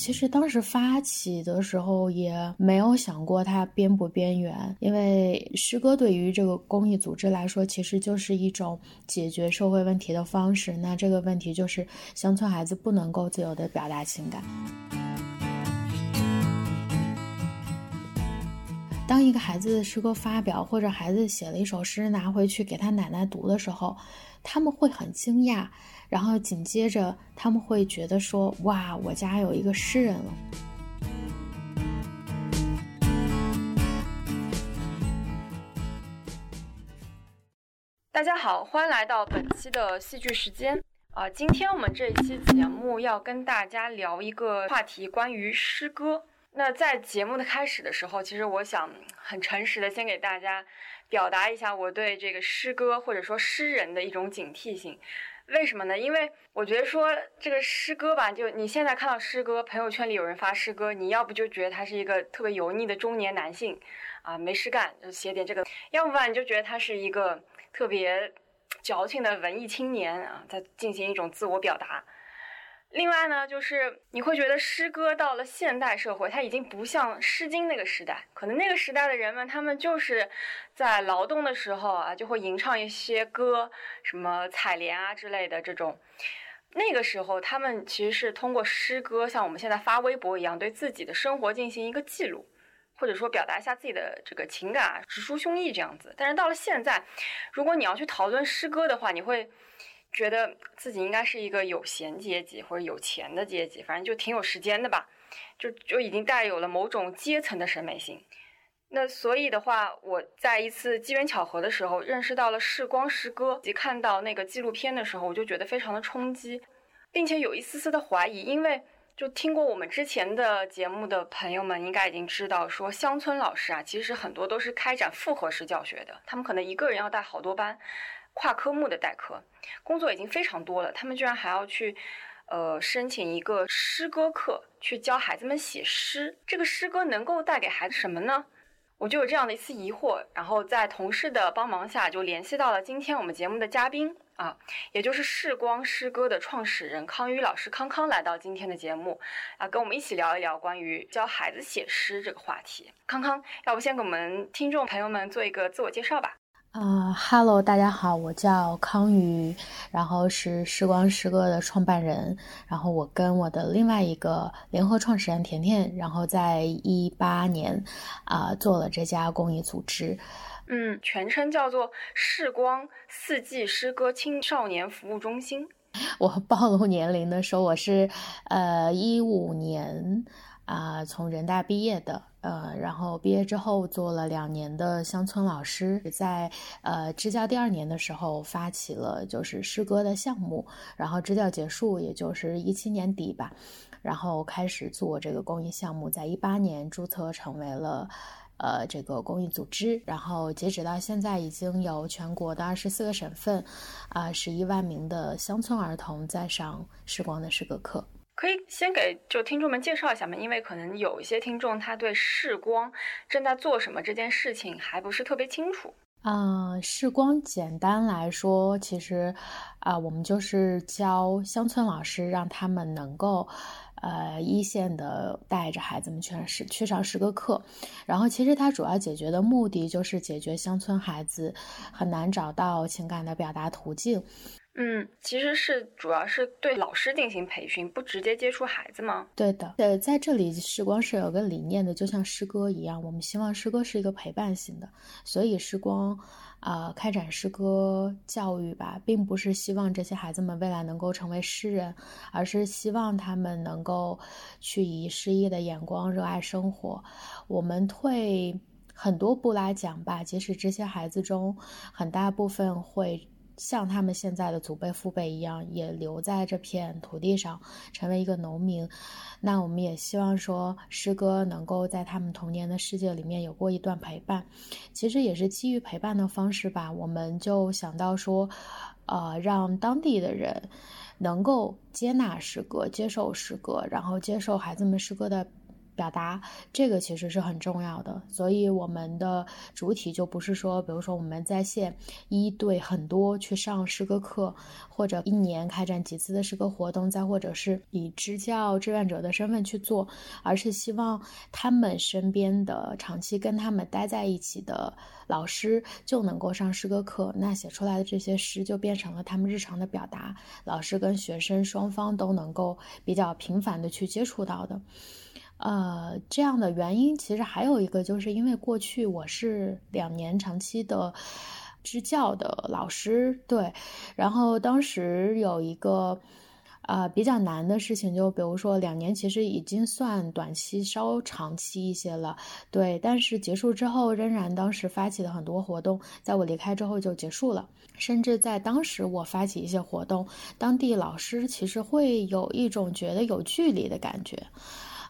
其实当时发起的时候也没有想过它边不边缘，因为诗歌对于这个公益组织来说，其实就是一种解决社会问题的方式。那这个问题就是乡村孩子不能够自由的表达情感。当一个孩子的诗歌发表，或者孩子写了一首诗拿回去给他奶奶读的时候，他们会很惊讶，然后紧接着他们会觉得说：“哇，我家有一个诗人了。”大家好，欢迎来到本期的戏剧时间啊！今天我们这一期节目要跟大家聊一个话题，关于诗歌。那在节目的开始的时候，其实我想很诚实的先给大家表达一下我对这个诗歌或者说诗人的一种警惕性。为什么呢？因为我觉得说这个诗歌吧，就你现在看到诗歌，朋友圈里有人发诗歌，你要不就觉得他是一个特别油腻的中年男性，啊，没事干就写点这个；要不然你就觉得他是一个特别矫情的文艺青年啊，在进行一种自我表达。另外呢，就是你会觉得诗歌到了现代社会，它已经不像《诗经》那个时代。可能那个时代的人们，他们就是在劳动的时候啊，就会吟唱一些歌，什么采莲啊之类的这种。那个时候，他们其实是通过诗歌，像我们现在发微博一样，对自己的生活进行一个记录，或者说表达一下自己的这个情感啊，直抒胸臆这样子。但是到了现在，如果你要去讨论诗歌的话，你会。觉得自己应该是一个有闲阶级或者有钱的阶级，反正就挺有时间的吧，就就已经带有了某种阶层的审美性。那所以的话，我在一次机缘巧合的时候认识到了视光诗歌，及看到那个纪录片的时候，我就觉得非常的冲击，并且有一丝丝的怀疑，因为就听过我们之前的节目的朋友们应该已经知道，说乡村老师啊，其实很多都是开展复合式教学的，他们可能一个人要带好多班。跨科目的代课工作已经非常多了，他们居然还要去，呃，申请一个诗歌课，去教孩子们写诗。这个诗歌能够带给孩子什么呢？我就有这样的一次疑惑，然后在同事的帮忙下，就联系到了今天我们节目的嘉宾啊，也就是视光诗歌的创始人康宇老师康康来到今天的节目啊，跟我们一起聊一聊关于教孩子写诗这个话题。康康，要不先给我们听众朋友们做一个自我介绍吧？啊哈喽，大家好，我叫康宇，然后是时光诗歌的创办人，然后我跟我的另外一个联合创始人甜甜，然后在一八年啊做了这家公益组织，嗯，全称叫做世光四季诗歌青少年服务中心。我暴露年龄的时候，我是呃一五年。啊，从人大毕业的，呃，然后毕业之后做了两年的乡村老师，在呃支教第二年的时候发起了就是诗歌的项目，然后支教结束也就是一七年底吧，然后开始做这个公益项目，在一八年注册成为了呃这个公益组织，然后截止到现在已经有全国的二十四个省份，啊十一万名的乡村儿童在上时光的诗歌课。可以先给就听众们介绍一下吗？因为可能有一些听众他对视光正在做什么这件事情还不是特别清楚。啊，视光简单来说，其实啊，我们就是教乡村老师，让他们能够呃一线的带着孩子们去上去上诗歌课。然后，其实它主要解决的目的就是解决乡村孩子很难找到情感的表达途径。嗯，其实是主要是对老师进行培训，不直接接触孩子吗？对的，呃，在这里时光是有个理念的，就像诗歌一样，我们希望诗歌是一个陪伴型的，所以时光，啊，开展诗歌教育吧，并不是希望这些孩子们未来能够成为诗人，而是希望他们能够去以诗意的眼光热爱生活。我们退很多步来讲吧，即使这些孩子中很大部分会。像他们现在的祖辈父辈一样，也留在这片土地上，成为一个农民。那我们也希望说，诗歌能够在他们童年的世界里面有过一段陪伴。其实也是基于陪伴的方式吧，我们就想到说，呃，让当地的人能够接纳诗歌，接受诗歌，然后接受孩子们诗歌的。表达，这个其实是很重要的。所以我们的主体就不是说，比如说我们在线一对很多去上诗歌课，或者一年开展几次的诗歌活动，再或者是以支教志愿者的身份去做，而是希望他们身边的长期跟他们待在一起的老师就能够上诗歌课，那写出来的这些诗就变成了他们日常的表达，老师跟学生双方都能够比较频繁的去接触到的。呃，这样的原因其实还有一个，就是因为过去我是两年长期的支教的老师，对，然后当时有一个啊比较难的事情，就比如说两年其实已经算短期稍长期一些了，对，但是结束之后仍然当时发起的很多活动，在我离开之后就结束了，甚至在当时我发起一些活动，当地老师其实会有一种觉得有距离的感觉。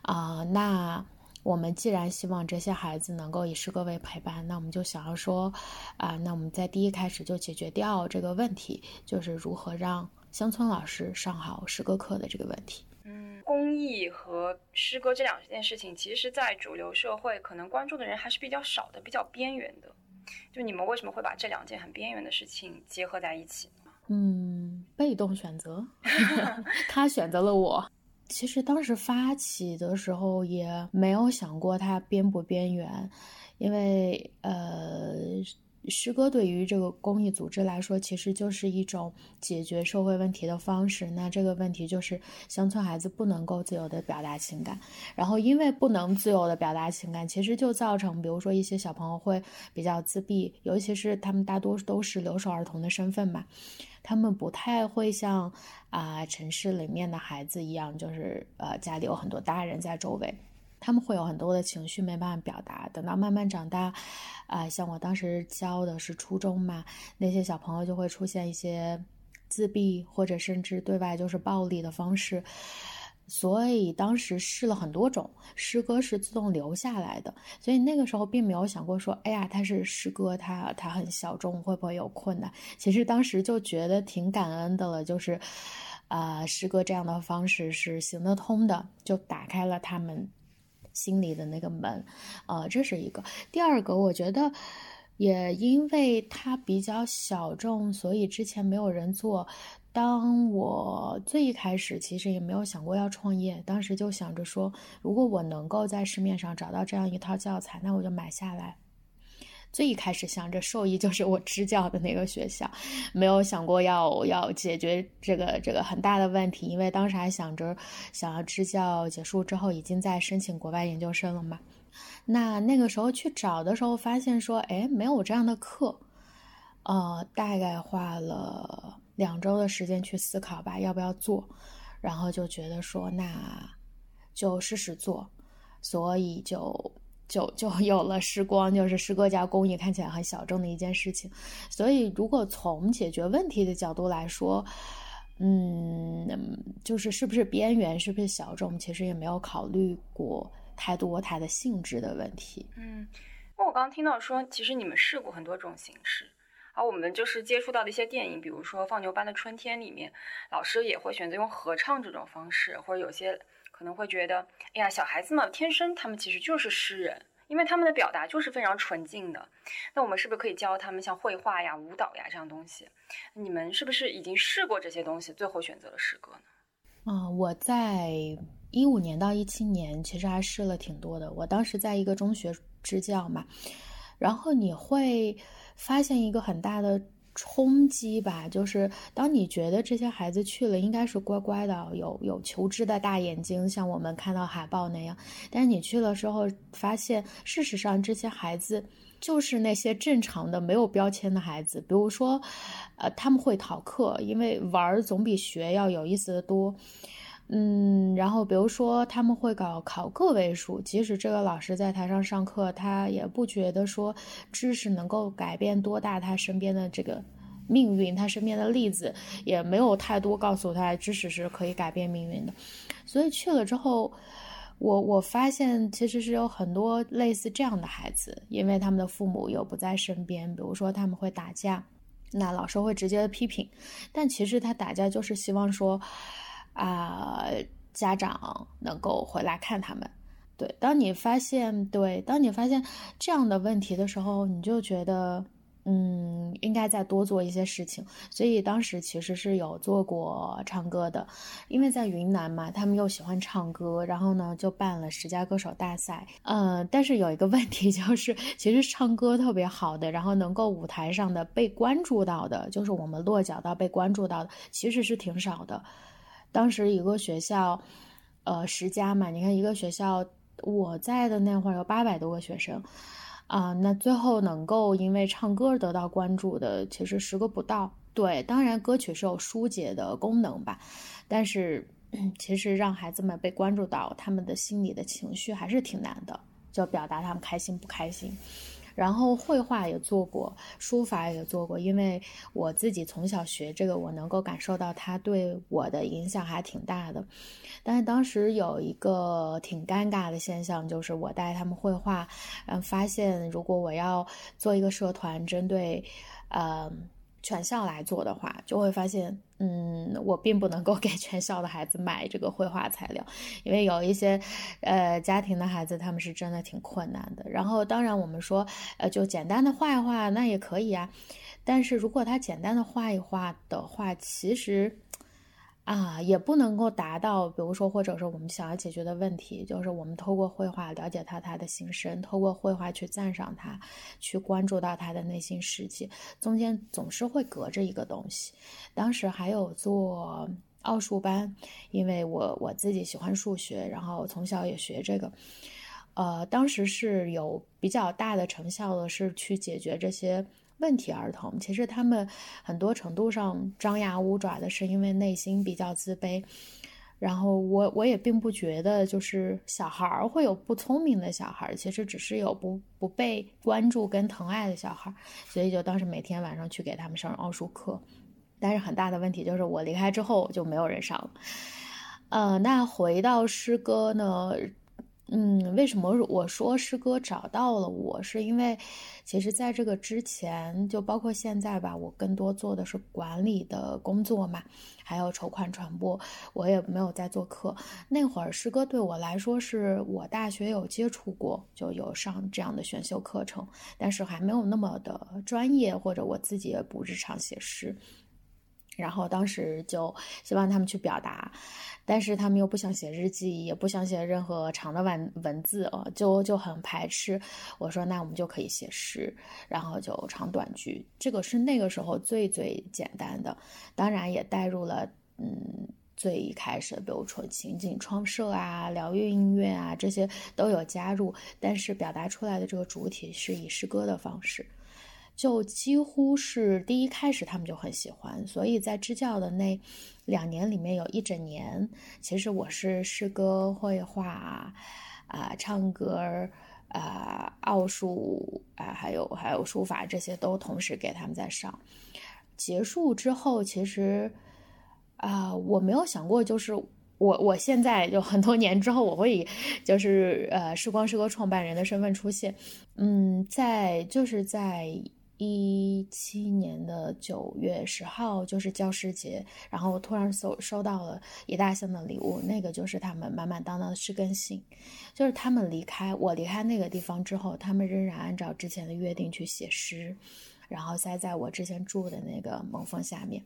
啊，那我们既然希望这些孩子能够以诗歌为陪伴，那我们就想要说，啊，那我们在第一开始就解决掉这个问题，就是如何让乡村老师上好诗歌课的这个问题。嗯，公益和诗歌这两件事情，其实，在主流社会可能关注的人还是比较少的，比较边缘的。就你们为什么会把这两件很边缘的事情结合在一起？嗯，被动选择，他选择了我。其实当时发起的时候也没有想过它边不边缘，因为呃，诗歌对于这个公益组织来说，其实就是一种解决社会问题的方式。那这个问题就是乡村孩子不能够自由的表达情感，然后因为不能自由的表达情感，其实就造成，比如说一些小朋友会比较自闭，尤其是他们大多都是留守儿童的身份嘛。他们不太会像啊城市里面的孩子一样，就是呃家里有很多大人在周围，他们会有很多的情绪没办法表达。等到慢慢长大，啊，像我当时教的是初中嘛，那些小朋友就会出现一些自闭或者甚至对外就是暴力的方式。所以当时试了很多种诗歌是自动留下来的，所以那个时候并没有想过说，哎呀，它是诗歌，它它很小众，会不会有困难？其实当时就觉得挺感恩的了，就是，啊，诗歌这样的方式是行得通的，就打开了他们心里的那个门，呃，这是一个。第二个，我觉得也因为它比较小众，所以之前没有人做。当我最一开始其实也没有想过要创业，当时就想着说，如果我能够在市面上找到这样一套教材，那我就买下来。最一开始想着受益就是我支教的那个学校，没有想过要要解决这个这个很大的问题，因为当时还想着想要支教结束之后已经在申请国外研究生了嘛。那那个时候去找的时候发现说，哎，没有这样的课，呃，大概花了。两周的时间去思考吧，要不要做，然后就觉得说那就试试做，所以就就就 有了时光，就是诗歌加公益，看起来很小众的一件事情。所以如果从解决问题的角度来说，嗯，就是是不是边缘，是不是小众，其实也没有考虑过太多它的性质的问题。嗯，那我刚刚听到说，其实你们试过很多种形式。而我们就是接触到的一些电影，比如说《放牛班的春天》里面，老师也会选择用合唱这种方式，或者有些可能会觉得，哎呀，小孩子嘛天生他们其实就是诗人，因为他们的表达就是非常纯净的。那我们是不是可以教他们像绘画呀、舞蹈呀这样东西？你们是不是已经试过这些东西，最后选择了诗歌呢？啊，我在一五年到一七年其实还试了挺多的。我当时在一个中学支教嘛，然后你会。发现一个很大的冲击吧，就是当你觉得这些孩子去了应该是乖乖的，有有求知的大眼睛，像我们看到海报那样，但是你去了之后，发现事实上这些孩子就是那些正常的没有标签的孩子，比如说，呃，他们会逃课，因为玩总比学要有意思的多。嗯，然后比如说他们会搞考个位数，即使这个老师在台上上课，他也不觉得说知识能够改变多大他身边的这个命运，他身边的例子也没有太多告诉他知识是可以改变命运的。所以去了之后，我我发现其实是有很多类似这样的孩子，因为他们的父母又不在身边，比如说他们会打架，那老师会直接批评，但其实他打架就是希望说。啊，家长能够回来看他们，对，当你发现对，当你发现这样的问题的时候，你就觉得。嗯，应该再多做一些事情，所以当时其实是有做过唱歌的，因为在云南嘛，他们又喜欢唱歌，然后呢就办了十佳歌手大赛。嗯，但是有一个问题 就是，其实唱歌特别好的，然后能够舞台上的被关注到的，就是我们落脚到被关注到的，其实是挺少的。当时一个学校，呃，十家嘛，你看一个学校，我在的那会儿有八百多个学生。啊，那最后能够因为唱歌得到关注的，其实十个不到。对，当然歌曲是有疏解的功能吧，但是 其实让孩子们被关注到，他们的心理的情绪还是挺难的，就表达他们开心不开心。然后绘画也做过，书法也做过，因为我自己从小学这个，我能够感受到它对我的影响还挺大的。但是当时有一个挺尴尬的现象，就是我带他们绘画，嗯，发现如果我要做一个社团，针对，嗯。全校来做的话，就会发现，嗯，我并不能够给全校的孩子买这个绘画材料，因为有一些，呃，家庭的孩子他们是真的挺困难的。然后，当然我们说，呃，就简单的画一画那也可以啊，但是如果他简单的画一画的话，其实。啊，也不能够达到，比如说，或者说我们想要解决的问题，就是我们透过绘画了解他他的心声，透过绘画去赞赏他，去关注到他的内心世界，中间总是会隔着一个东西。当时还有做奥数班，因为我我自己喜欢数学，然后从小也学这个，呃，当时是有比较大的成效的，是去解决这些。问题儿童其实他们很多程度上张牙舞爪的，是因为内心比较自卑。然后我我也并不觉得就是小孩儿会有不聪明的小孩儿，其实只是有不不被关注跟疼爱的小孩儿。所以就当时每天晚上去给他们上奥数课。但是很大的问题就是我离开之后就没有人上了。呃，那回到诗歌呢？嗯，为什么我说诗歌找到了我？是因为，其实在这个之前，就包括现在吧，我更多做的是管理的工作嘛，还有筹款传播，我也没有在做课。那会儿诗歌对我来说，是我大学有接触过，就有上这样的选修课程，但是还没有那么的专业，或者我自己也不日常写诗。然后当时就希望他们去表达，但是他们又不想写日记，也不想写任何长的文文字哦，就就很排斥。我说那我们就可以写诗，然后就长短句，这个是那个时候最最简单的。当然也带入了嗯最一开始的，比如说情景创设啊、疗愈音乐啊这些都有加入，但是表达出来的这个主体是以诗歌的方式。就几乎是第一开始，他们就很喜欢，所以在支教的那两年里面，有一整年，其实我是诗歌、绘画啊、唱歌啊、奥数啊，还有还有书法这些都同时给他们在上。结束之后，其实啊，我没有想过，就是我我现在就很多年之后，我会以就是呃时光诗歌创办人的身份出现。嗯，在就是在。一七年的九月十号就是教师节，然后我突然收收到了一大箱的礼物，那个就是他们满满当当的诗根信，就是他们离开我离开那个地方之后，他们仍然按照之前的约定去写诗，然后塞在我之前住的那个门缝下面，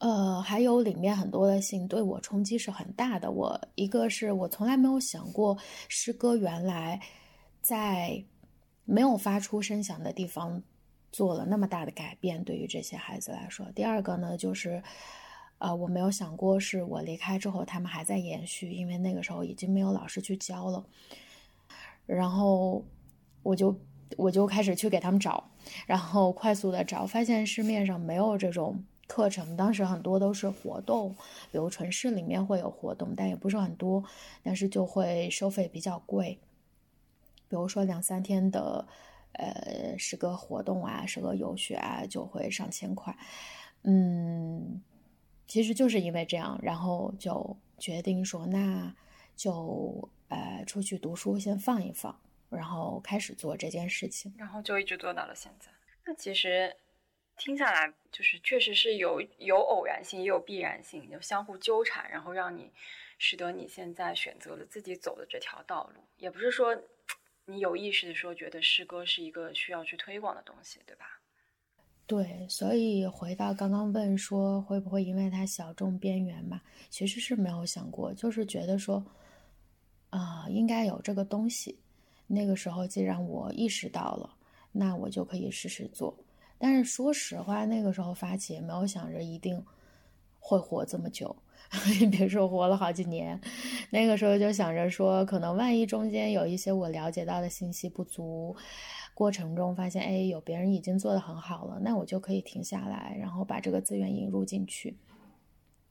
呃，还有里面很多的信对我冲击是很大的。我一个是我从来没有想过诗歌原来在没有发出声响的地方。做了那么大的改变，对于这些孩子来说。第二个呢，就是，呃，我没有想过是我离开之后，他们还在延续，因为那个时候已经没有老师去教了。然后我就我就开始去给他们找，然后快速的找，发现市面上没有这种课程。当时很多都是活动，比如城市里面会有活动，但也不是很多，但是就会收费比较贵，比如说两三天的。呃，是个活动啊，是个游学啊，就会上千块。嗯，其实就是因为这样，然后就决定说，那就呃出去读书先放一放，然后开始做这件事情，然后就一直做到了现在。那其实听下来就是确实是有有偶然性，也有必然性，就相互纠缠，然后让你使得你现在选择了自己走的这条道路。也不是说你有意识的说觉得诗歌是一个需要去推广的东西，对吧？对，所以回到刚刚问说会不会因为它小众边缘嘛，其实是没有想过，就是觉得说啊应该有这个东西。那个时候既然我意识到了，那我就可以试试做。但是说实话，那个时候发起也没有想着一定会活这么久，你 别说活了好几年。那个时候就想着说，可能万一中间有一些我了解到的信息不足，过程中发现哎有别人已经做得很好了，那我就可以停下来，然后把这个资源引入进去，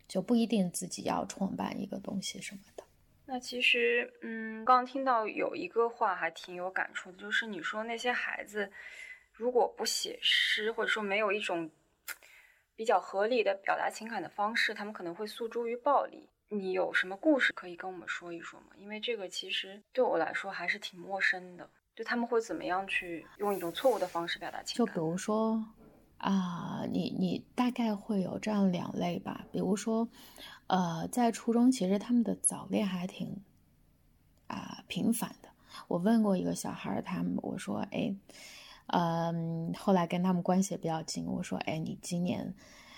就不一定自己要创办一个东西什么的。那其实，嗯，刚刚听到有一个话还挺有感触的，就是你说那些孩子。如果不写诗，或者说没有一种比较合理的表达情感的方式，他们可能会诉诸于暴力。你有什么故事可以跟我们说一说吗？因为这个其实对我来说还是挺陌生的。就他们会怎么样去用一种错误的方式表达情感？就比如说啊，你你大概会有这样两类吧。比如说，呃，在初中其实他们的早恋还挺啊频繁的。我问过一个小孩，他们我说，哎。嗯，后来跟他们关系也比较近。我说：“哎，你今年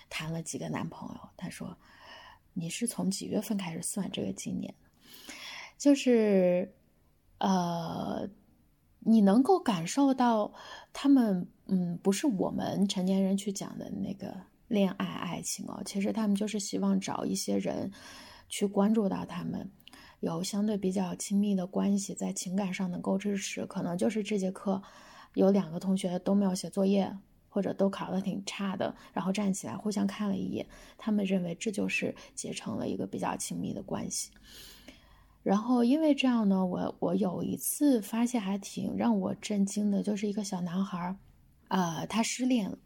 谈了几个男朋友？”他说：“你是从几月份开始算这个今年？就是呃，你能够感受到他们，嗯，不是我们成年人去讲的那个恋爱爱情哦。其实他们就是希望找一些人去关注到他们，有相对比较亲密的关系，在情感上能够支持。可能就是这节课。”有两个同学都没有写作业，或者都考得挺差的，然后站起来互相看了一眼，他们认为这就是结成了一个比较亲密的关系。然后因为这样呢，我我有一次发现还挺让我震惊的，就是一个小男孩，呃，他失恋了。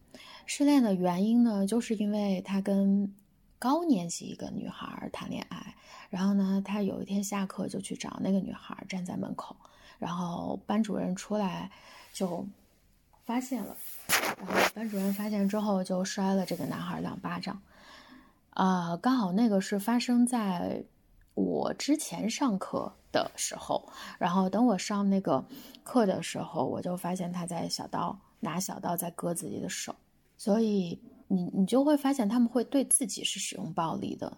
失恋的原因呢，就是因为他跟高年级一个女孩谈恋爱，然后呢，他有一天下课就去找那个女孩，站在门口，然后班主任出来。就发现了，然后班主任发现之后就摔了这个男孩两巴掌，啊，刚好那个是发生在我之前上课的时候，然后等我上那个课的时候，我就发现他在小刀拿小刀在割自己的手，所以你你就会发现他们会对自己是使用暴力的。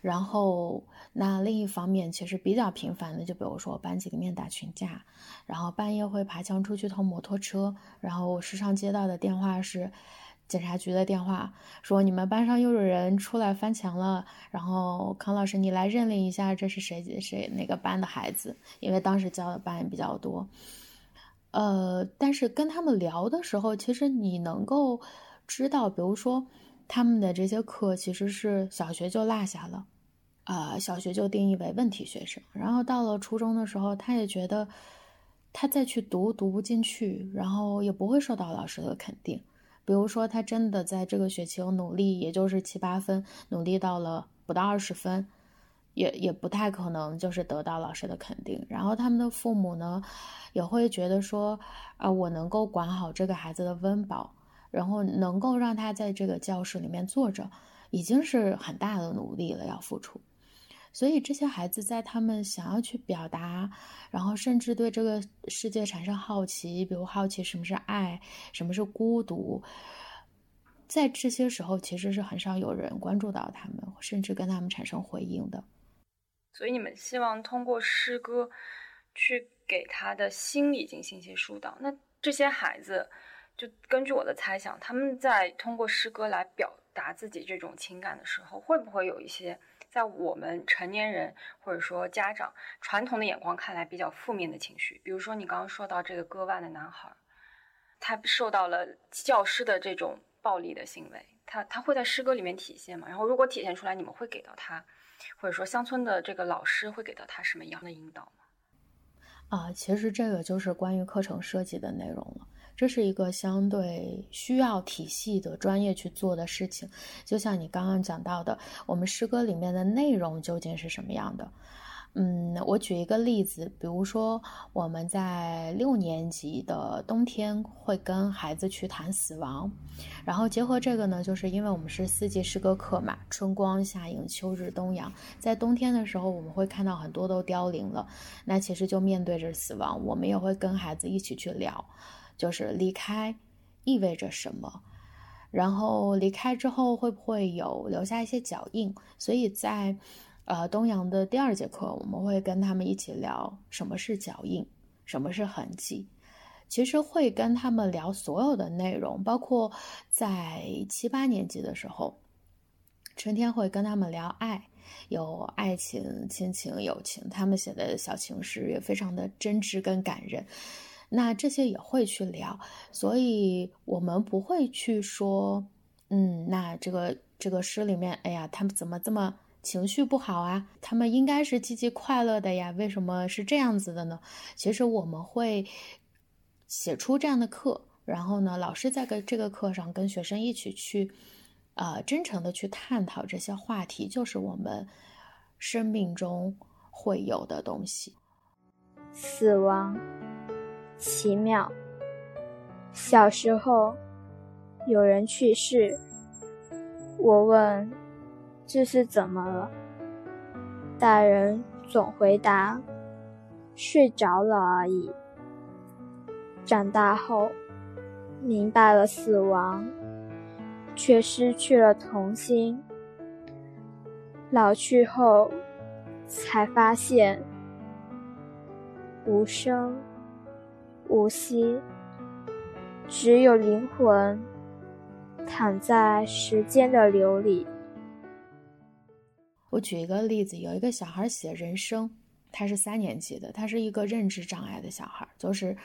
然后，那另一方面，其实比较频繁的，就比如说班级里面打群架，然后半夜会爬墙出去偷摩托车，然后我时常接到的电话是警察局的电话，说你们班上又有人出来翻墙了，然后康老师你来认领一下，这是谁谁哪个班的孩子？因为当时教的班也比较多，呃，但是跟他们聊的时候，其实你能够知道，比如说他们的这些课其实是小学就落下了。啊，小学就定义为问题学生，然后到了初中的时候，他也觉得他再去读读不进去，然后也不会受到老师的肯定。比如说，他真的在这个学期有努力，也就是七八分，努力到了不到二十分，也也不太可能就是得到老师的肯定。然后他们的父母呢，也会觉得说，啊，我能够管好这个孩子的温饱，然后能够让他在这个教室里面坐着，已经是很大的努力了，要付出。所以这些孩子在他们想要去表达，然后甚至对这个世界产生好奇，比如好奇什么是爱，什么是孤独，在这些时候其实是很少有人关注到他们，甚至跟他们产生回应的。所以你们希望通过诗歌去给他的心理进行一些疏导。那这些孩子，就根据我的猜想，他们在通过诗歌来表达自己这种情感的时候，会不会有一些？在我们成年人或者说家长传统的眼光看来比较负面的情绪，比如说你刚刚说到这个割腕的男孩，他受到了教师的这种暴力的行为，他他会在诗歌里面体现吗？然后如果体现出来，你们会给到他，或者说乡村的这个老师会给到他什么样的引导吗？啊，其实这个就是关于课程设计的内容了。这是一个相对需要体系的专业去做的事情，就像你刚刚讲到的，我们诗歌里面的内容究竟是什么样的？嗯，我举一个例子，比如说我们在六年级的冬天会跟孩子去谈死亡，然后结合这个呢，就是因为我们是四季诗歌课嘛，春光夏影秋日冬阳，在冬天的时候我们会看到很多都凋零了，那其实就面对着死亡，我们也会跟孩子一起去聊，就是离开意味着什么，然后离开之后会不会有留下一些脚印，所以在。呃，东阳的第二节课，我们会跟他们一起聊什么是脚印，什么是痕迹。其实会跟他们聊所有的内容，包括在七八年级的时候，春天会跟他们聊爱，有爱情、亲情、友情。他们写的小情诗也非常的真挚跟感人。那这些也会去聊，所以我们不会去说，嗯，那这个这个诗里面，哎呀，他们怎么这么。情绪不好啊，他们应该是积极快乐的呀，为什么是这样子的呢？其实我们会写出这样的课，然后呢，老师在跟这个课上跟学生一起去，呃，真诚的去探讨这些话题，就是我们生命中会有的东西。死亡，奇妙。小时候有人去世，我问。这是怎么了？大人总回答：“睡着了而已。”长大后，明白了死亡，却失去了童心。老去后，才发现无声无息，只有灵魂躺在时间的流里。我举一个例子，有一个小孩写人生，他是三年级的，他是一个认知障碍的小孩，就是，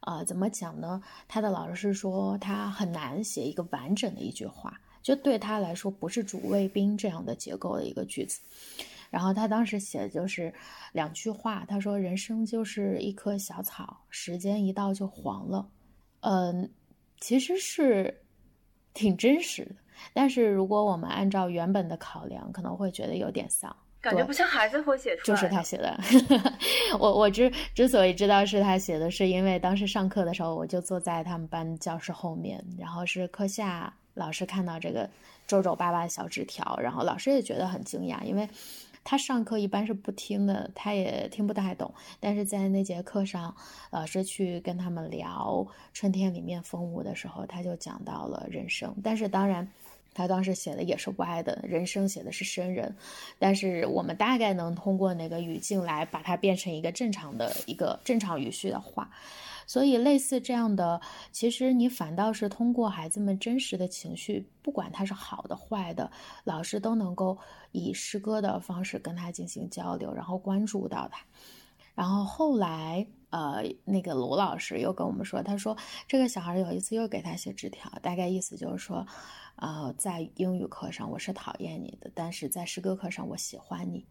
呃，怎么讲呢？他的老师说他很难写一个完整的一句话，就对他来说不是主谓宾这样的结构的一个句子。然后他当时写的就是两句话，他说：“人生就是一棵小草，时间一到就黄了。”嗯，其实是挺真实的。但是如果我们按照原本的考量，可能会觉得有点丧，感觉不像孩子会写出来。就是他写的，我我之之所以知道是他写的，是因为当时上课的时候，我就坐在他们班教室后面，然后是课下老师看到这个皱皱巴巴的小纸条，然后老师也觉得很惊讶，因为。他上课一般是不听的，他也听不太懂。但是在那节课上，老师去跟他们聊春天里面风物的时候，他就讲到了人生。但是当然，他当时写的也是歪的，人生写的是生人。但是我们大概能通过那个语境来把它变成一个正常的一个正常语序的话。所以，类似这样的，其实你反倒是通过孩子们真实的情绪，不管他是好的坏的，老师都能够以诗歌的方式跟他进行交流，然后关注到他。然后后来，呃，那个卢老师又跟我们说，他说这个小孩有一次又给他写纸条，大概意思就是说，呃，在英语课上我是讨厌你的，但是在诗歌课上我喜欢你，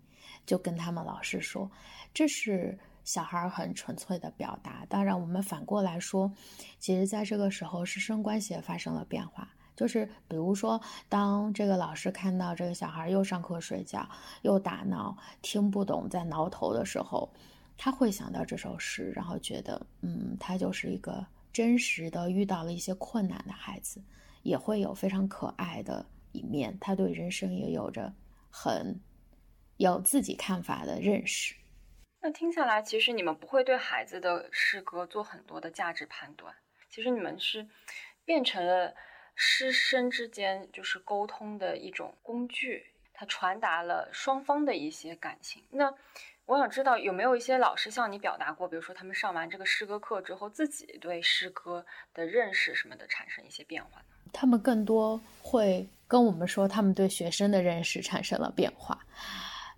就跟他们老师说，这是。小孩很纯粹的表达，当然我们反过来说，其实在这个时候师生关系也发生了变化。就是比如说，当这个老师看到这个小孩又上课睡觉，又打闹，听不懂在挠头的时候，他会想到这首诗，然后觉得，嗯，他就是一个真实的遇到了一些困难的孩子，也会有非常可爱的一面。他对人生也有着很有自己看法的认识。那听下来，其实你们不会对孩子的诗歌做很多的价值判断，其实你们是变成了师生之间就是沟通的一种工具，它传达了双方的一些感情。那我想知道有没有一些老师向你表达过，比如说他们上完这个诗歌课之后，自己对诗歌的认识什么的产生一些变化呢？他们更多会跟我们说，他们对学生的认识产生了变化。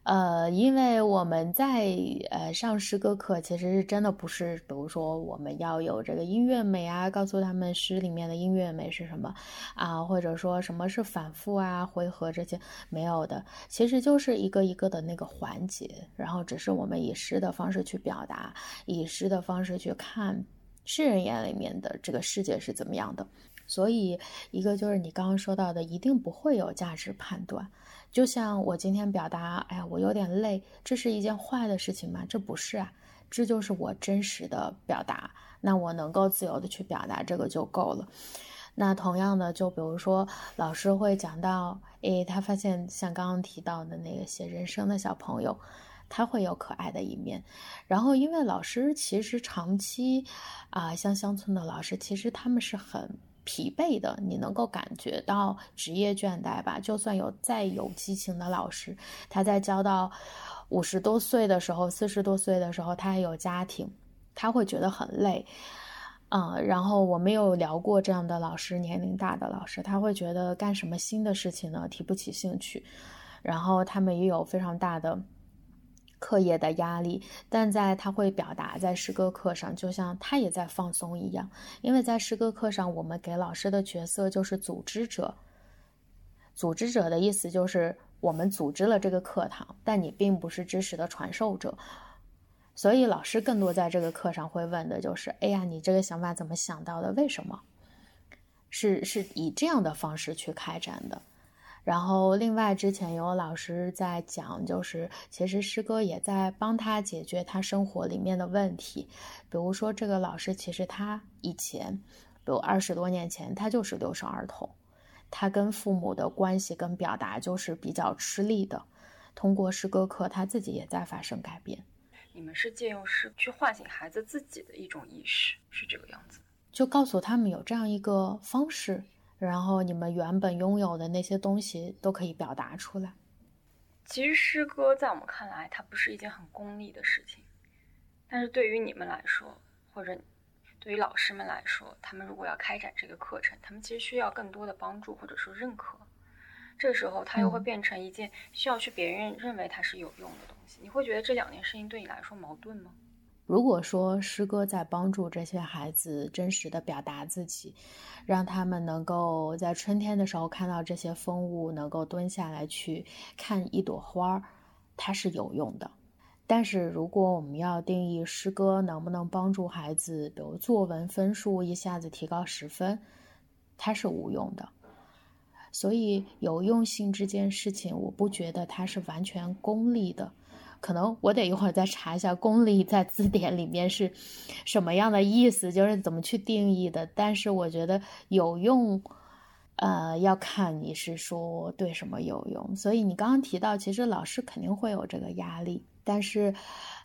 呃，因为我们在呃上诗歌课，其实是真的不是，比如说我们要有这个音乐美啊，告诉他们诗里面的音乐美是什么啊，或者说什么是反复啊、回合这些没有的，其实就是一个一个的那个环节，然后只是我们以诗的方式去表达，以诗的方式去看诗人眼里面的这个世界是怎么样的。所以，一个就是你刚刚说到的，一定不会有价值判断。就像我今天表达，哎呀，我有点累，这是一件坏的事情吗？这不是啊，这就是我真实的表达。那我能够自由的去表达这个就够了。那同样的，就比如说老师会讲到，诶，他发现像刚刚提到的那个写人生的小朋友，他会有可爱的一面。然后，因为老师其实长期啊，像乡村的老师，其实他们是很疲惫的，你能够感觉到职业倦怠吧？就算有再有激情的老师，他在教到五十多岁的时候、四十多岁的时候，他还有家庭，他会觉得很累。嗯，然后我们有聊过这样的老师，年龄大的老师，他会觉得干什么新的事情呢，提不起兴趣，然后他们也有非常大的课业的压力，但在他会表达在诗歌课上，就像他也在放松一样，因为在诗歌课上，我们给老师的角色就是组织者，组织者的意思就是我们组织了这个课堂，但你并不是知识的传授者。所以老师更多在这个课上会问的就是：哎呀，你这个想法怎么想到的？为什么？是是以这样的方式去开展的。然后另外之前有老师在讲，就是其实诗歌也在帮他解决他生活里面的问题。比如说这个老师其实他以前，比如二十多年前他就是留守儿童，他跟父母的关系跟表达就是比较吃力的。通过诗歌课，他自己也在发生改变。你们是借用诗去唤醒孩子自己的一种意识，是这个样子。就告诉他们有这样一个方式，然后你们原本拥有的那些东西都可以表达出来。其实诗歌在我们看来，它不是一件很功利的事情，但是对于你们来说，或者对于老师们来说，他们如果要开展这个课程，他们其实需要更多的帮助或者说认可。这时候，它又会变成一件需要去别人认为它是有用的东西。你会觉得这两件事情对你来说矛盾吗？如果说诗歌在帮助这些孩子真实的表达自己，让他们能够在春天的时候看到这些风物，能够蹲下来去看一朵花儿，它是有用的。但是如果我们要定义诗歌能不能帮助孩子，比如作文分数一下子提高十分，它是无用的。所以有用性这件事情，我不觉得它是完全功利的，可能我得一会儿再查一下“功利”在字典里面是什么样的意思，就是怎么去定义的。但是我觉得有用，呃，要看你是说对什么有用。所以你刚刚提到，其实老师肯定会有这个压力，但是，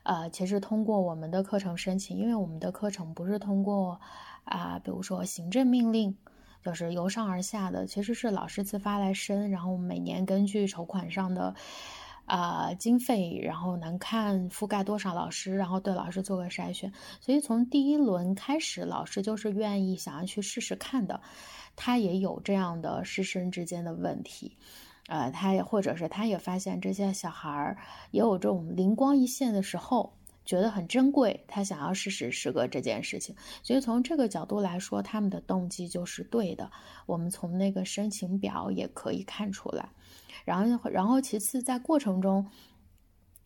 呃，其实通过我们的课程申请，因为我们的课程不是通过啊，比如说行政命令。就是由上而下的，其实是老师自发来申，然后每年根据筹款上的啊经费，然后能看覆盖多少老师，然后对老师做个筛选。所以从第一轮开始，老师就是愿意想要去试试看的。他也有这样的师生之间的问题，呃，他也或者是他也发现这些小孩儿也有这种灵光一现的时候。觉得很珍贵，他想要试试诗歌这件事情，所以从这个角度来说，他们的动机就是对的。我们从那个申请表也可以看出来。然后，然后其次，在过程中，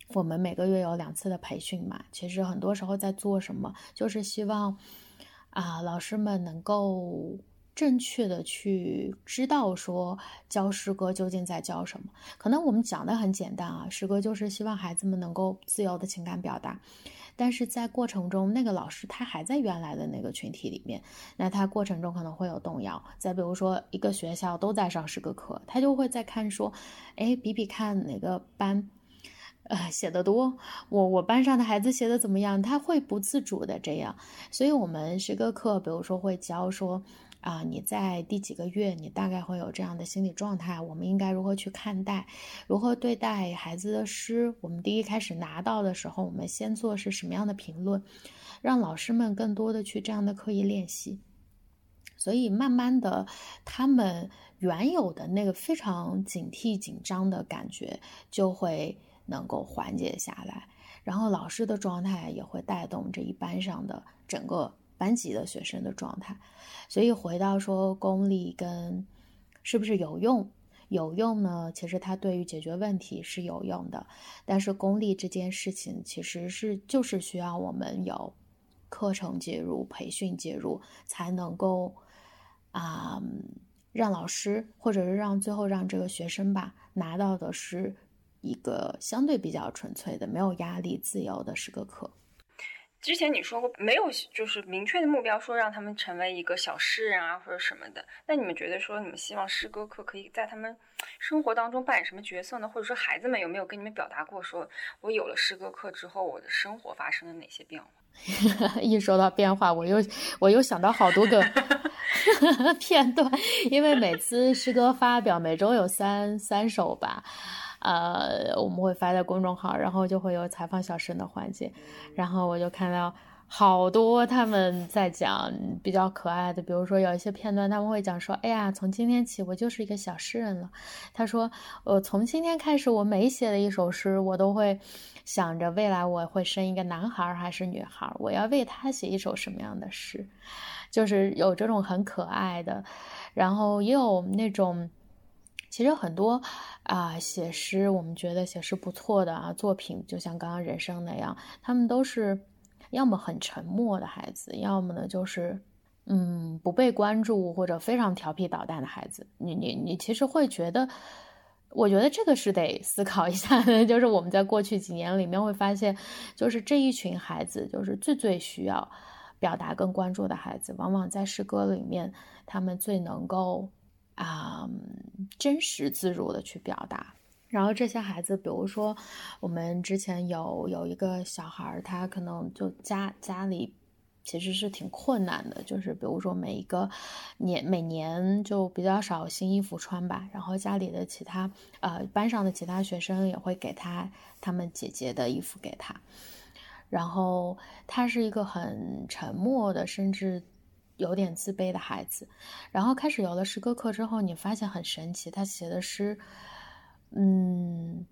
我们每个月有两次的培训嘛，其实很多时候在做什么，就是希望啊，老师们能够。正确的去知道说教诗歌究竟在教什么，可能我们讲的很简单啊，诗歌就是希望孩子们能够自由的情感表达，但是在过程中，那个老师他还在原来的那个群体里面，那他过程中可能会有动摇。再比如说一个学校都在上诗歌课，他就会在看说，哎，比比看哪个班，呃，写的多，我我班上的孩子写的怎么样？他会不自主的这样，所以我们诗歌课，比如说会教说。啊，你在第几个月，你大概会有这样的心理状态？我们应该如何去看待，如何对待孩子的诗？我们第一开始拿到的时候，我们先做是什么样的评论？让老师们更多的去这样的刻意练习。所以慢慢的，他们原有的那个非常警惕紧张的感觉就会能够缓解下来，然后老师的状态也会带动这一班上的整个。班级的学生的状态，所以回到说功利跟是不是有用？有用呢？其实它对于解决问题是有用的，但是功利这件事情其实是就是需要我们有课程介入、培训介入才能够啊让老师，或者是让最后让这个学生吧，拿到的是一个相对比较纯粹的、没有压力、自由的诗歌课。之前你说过没有，就是明确的目标，说让他们成为一个小诗人啊，或者什么的。那你们觉得说，你们希望诗歌课可以在他们生活当中扮演什么角色呢？或者说，孩子们有没有跟你们表达过，说我有了诗歌课之后，我的生活发生了哪些变化？一说到变化，我又我又想到好多个 片段，因为每次诗歌发表，每周有三三首吧。呃，我们会发在公众号，然后就会有采访小生的环节，然后我就看到好多他们在讲比较可爱的，比如说有一些片段，他们会讲说：“哎呀，从今天起我就是一个小诗人了。”他说：“我从今天开始，我每写的一首诗，我都会想着未来我会生一个男孩还是女孩，我要为他写一首什么样的诗，就是有这种很可爱的，然后也有那种。”其实很多啊，写诗我们觉得写诗不错的啊作品，就像刚刚人生那样，他们都是要么很沉默的孩子，要么呢就是嗯不被关注或者非常调皮捣蛋的孩子。你你你其实会觉得，我觉得这个是得思考一下的，就是我们在过去几年里面会发现，就是这一群孩子，就是最最需要表达跟关注的孩子，往往在诗歌里面，他们最能够。啊，真实自如的去表达。然后这些孩子，比如说，我们之前有有一个小孩，他可能就家家里其实是挺困难的，就是比如说每一个年每年就比较少新衣服穿吧。然后家里的其他呃班上的其他学生也会给他他们姐姐的衣服给他。然后他是一个很沉默的，甚至。有点自卑的孩子，然后开始有了诗歌课之后，你发现很神奇，他写的诗，嗯，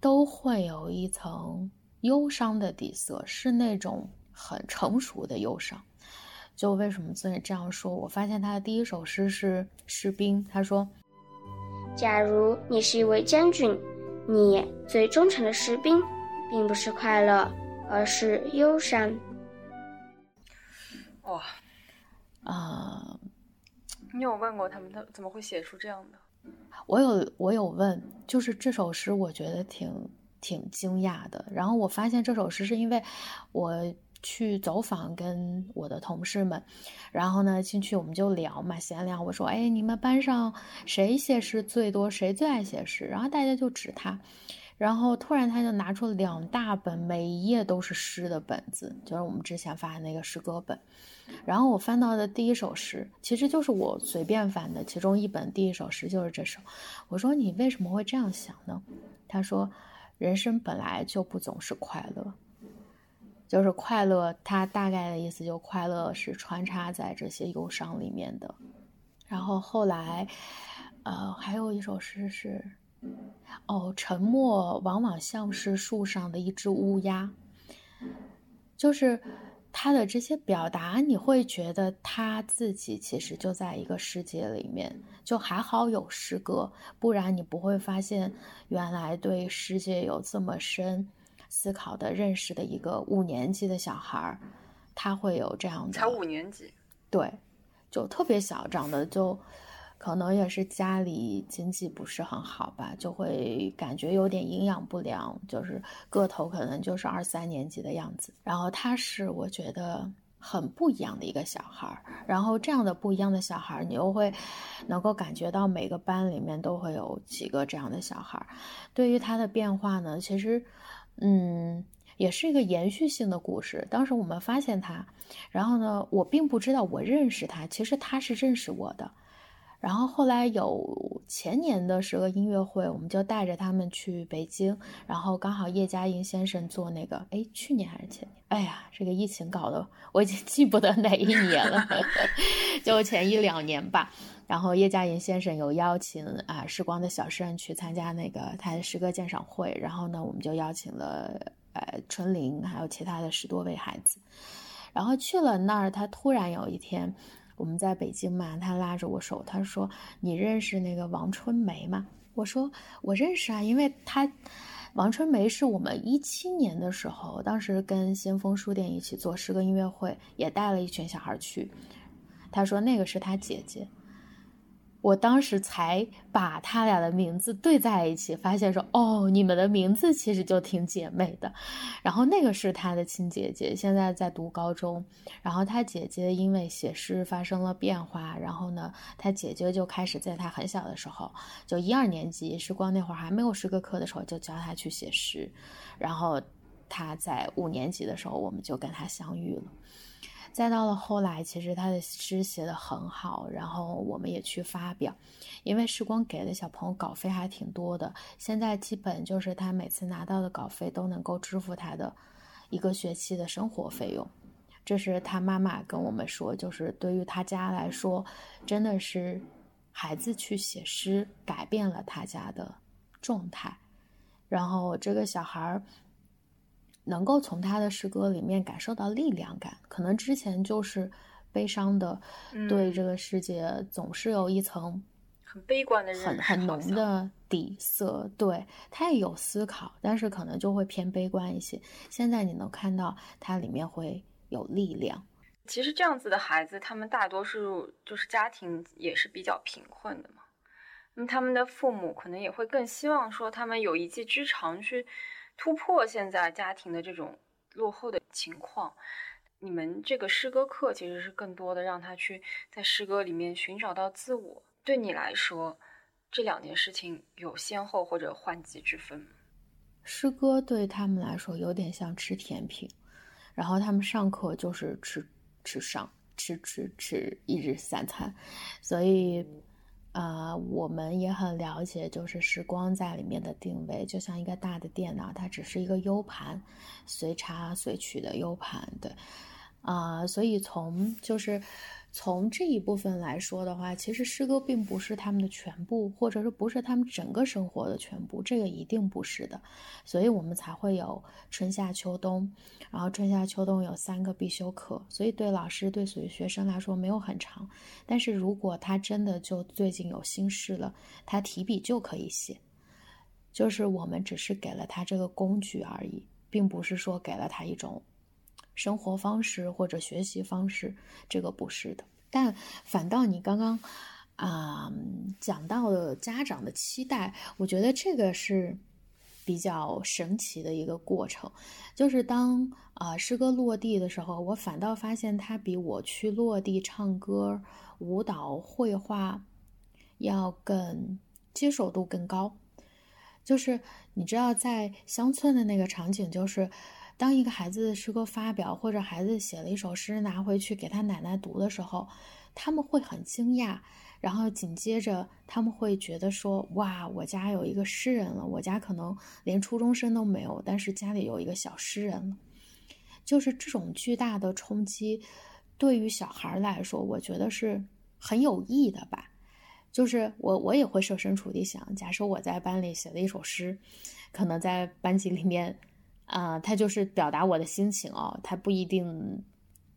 都会有一层忧伤的底色，是那种很成熟的忧伤。就为什么自己这样说？我发现他的第一首诗是士兵，他说：“假如你是一位将军，你最忠诚的士兵，并不是快乐，而是忧伤。”哇！啊，你有问过他们，他怎么会写出这样的？我有，我有问，就是这首诗，我觉得挺挺惊讶的。然后我发现这首诗是因为我去走访，跟我的同事们，然后呢进去我们就聊嘛，闲聊。我说，哎，你们班上谁写诗最多？谁最爱写诗？然后大家就指他。然后突然他就拿出了两大本，每一页都是诗的本子，就是我们之前发的那个诗歌本。然后我翻到的第一首诗，其实就是我随便翻的，其中一本第一首诗就是这首。我说你为什么会这样想呢？他说，人生本来就不总是快乐，就是快乐，他大概的意思就快乐是穿插在这些忧伤里面的。然后后来，呃，还有一首诗是。哦，沉默往往像是树上的一只乌鸦，就是他的这些表达，你会觉得他自己其实就在一个世界里面，就还好有诗歌，不然你不会发现原来对世界有这么深思考的认识的一个五年级的小孩儿，他会有这样的，才五年级，对，就特别小，长得就。可能也是家里经济不是很好吧，就会感觉有点营养不良，就是个头可能就是二三年级的样子。然后他是我觉得很不一样的一个小孩儿，然后这样的不一样的小孩儿，你又会能够感觉到每个班里面都会有几个这样的小孩儿。对于他的变化呢，其实，嗯，也是一个延续性的故事。当时我们发现他，然后呢，我并不知道我认识他，其实他是认识我的。然后后来有前年的十个音乐会，我们就带着他们去北京，然后刚好叶嘉莹先生做那个，哎，去年还是前年？哎呀，这个疫情搞得我已经 记不得哪一年了，就前一两年吧。然后叶嘉莹先生有邀请啊时光的小诗人去参加那个他的诗歌鉴赏会，然后呢，我们就邀请了呃春玲还有其他的十多位孩子，然后去了那儿，他突然有一天。我们在北京嘛，他拉着我手，他说：“你认识那个王春梅吗？”我说：“我认识啊，因为他，王春梅是我们一七年的时候，当时跟先锋书店一起做诗歌音乐会，也带了一群小孩去。”他说：“那个是他姐姐。”我当时才把他俩的名字对在一起，发现说哦，你们的名字其实就挺姐妹的。然后那个是他的亲姐姐，现在在读高中。然后他姐姐因为写诗发生了变化，然后呢，他姐姐就开始在他很小的时候，就一二年级，时光那会儿还没有诗歌课的时候，就教他去写诗。然后他在五年级的时候，我们就跟他相遇了。再到了后来，其实他的诗写的很好，然后我们也去发表，因为时光给的小朋友稿费还挺多的，现在基本就是他每次拿到的稿费都能够支付他的一个学期的生活费用。这是他妈妈跟我们说，就是对于他家来说，真的是孩子去写诗改变了他家的状态，然后这个小孩儿。能够从他的诗歌里面感受到力量感，可能之前就是悲伤的，对这个世界总是有一层很悲观的、很很浓的底色。对他也有思考，但是可能就会偏悲观一些。现在你能看到他里面会有力量。其实这样子的孩子，他们大多数就是家庭也是比较贫困的嘛，那他们的父母可能也会更希望说他们有一技之长去。突破现在家庭的这种落后的情况，你们这个诗歌课其实是更多的让他去在诗歌里面寻找到自我。对你来说，这两件事情有先后或者换季之分吗？诗歌对他们来说有点像吃甜品，然后他们上课就是吃吃上吃吃吃一日三餐，所以。啊，我们也很了解，就是时光在里面的定位，就像一个大的电脑，它只是一个 U 盘，随插随取的 U 盘，对，啊，所以从就是。从这一部分来说的话，其实诗歌并不是他们的全部，或者说不是他们整个生活的全部，这个一定不是的，所以我们才会有春夏秋冬，然后春夏秋冬有三个必修课，所以对老师对所有学生来说没有很长，但是如果他真的就最近有心事了，他提笔就可以写，就是我们只是给了他这个工具而已，并不是说给了他一种。生活方式或者学习方式，这个不是的。但反倒你刚刚啊讲到的家长的期待，我觉得这个是比较神奇的一个过程。就是当啊诗歌落地的时候，我反倒发现它比我去落地唱歌、舞蹈、绘画要更接受度更高。就是你知道，在乡村的那个场景，就是。当一个孩子的诗歌发表，或者孩子写了一首诗拿回去给他奶奶读的时候，他们会很惊讶，然后紧接着他们会觉得说：“哇，我家有一个诗人了！我家可能连初中生都没有，但是家里有一个小诗人了。”就是这种巨大的冲击，对于小孩来说，我觉得是很有益的吧。就是我我也会设身处地想，假设我在班里写了一首诗，可能在班级里面。啊，他就是表达我的心情哦，他不一定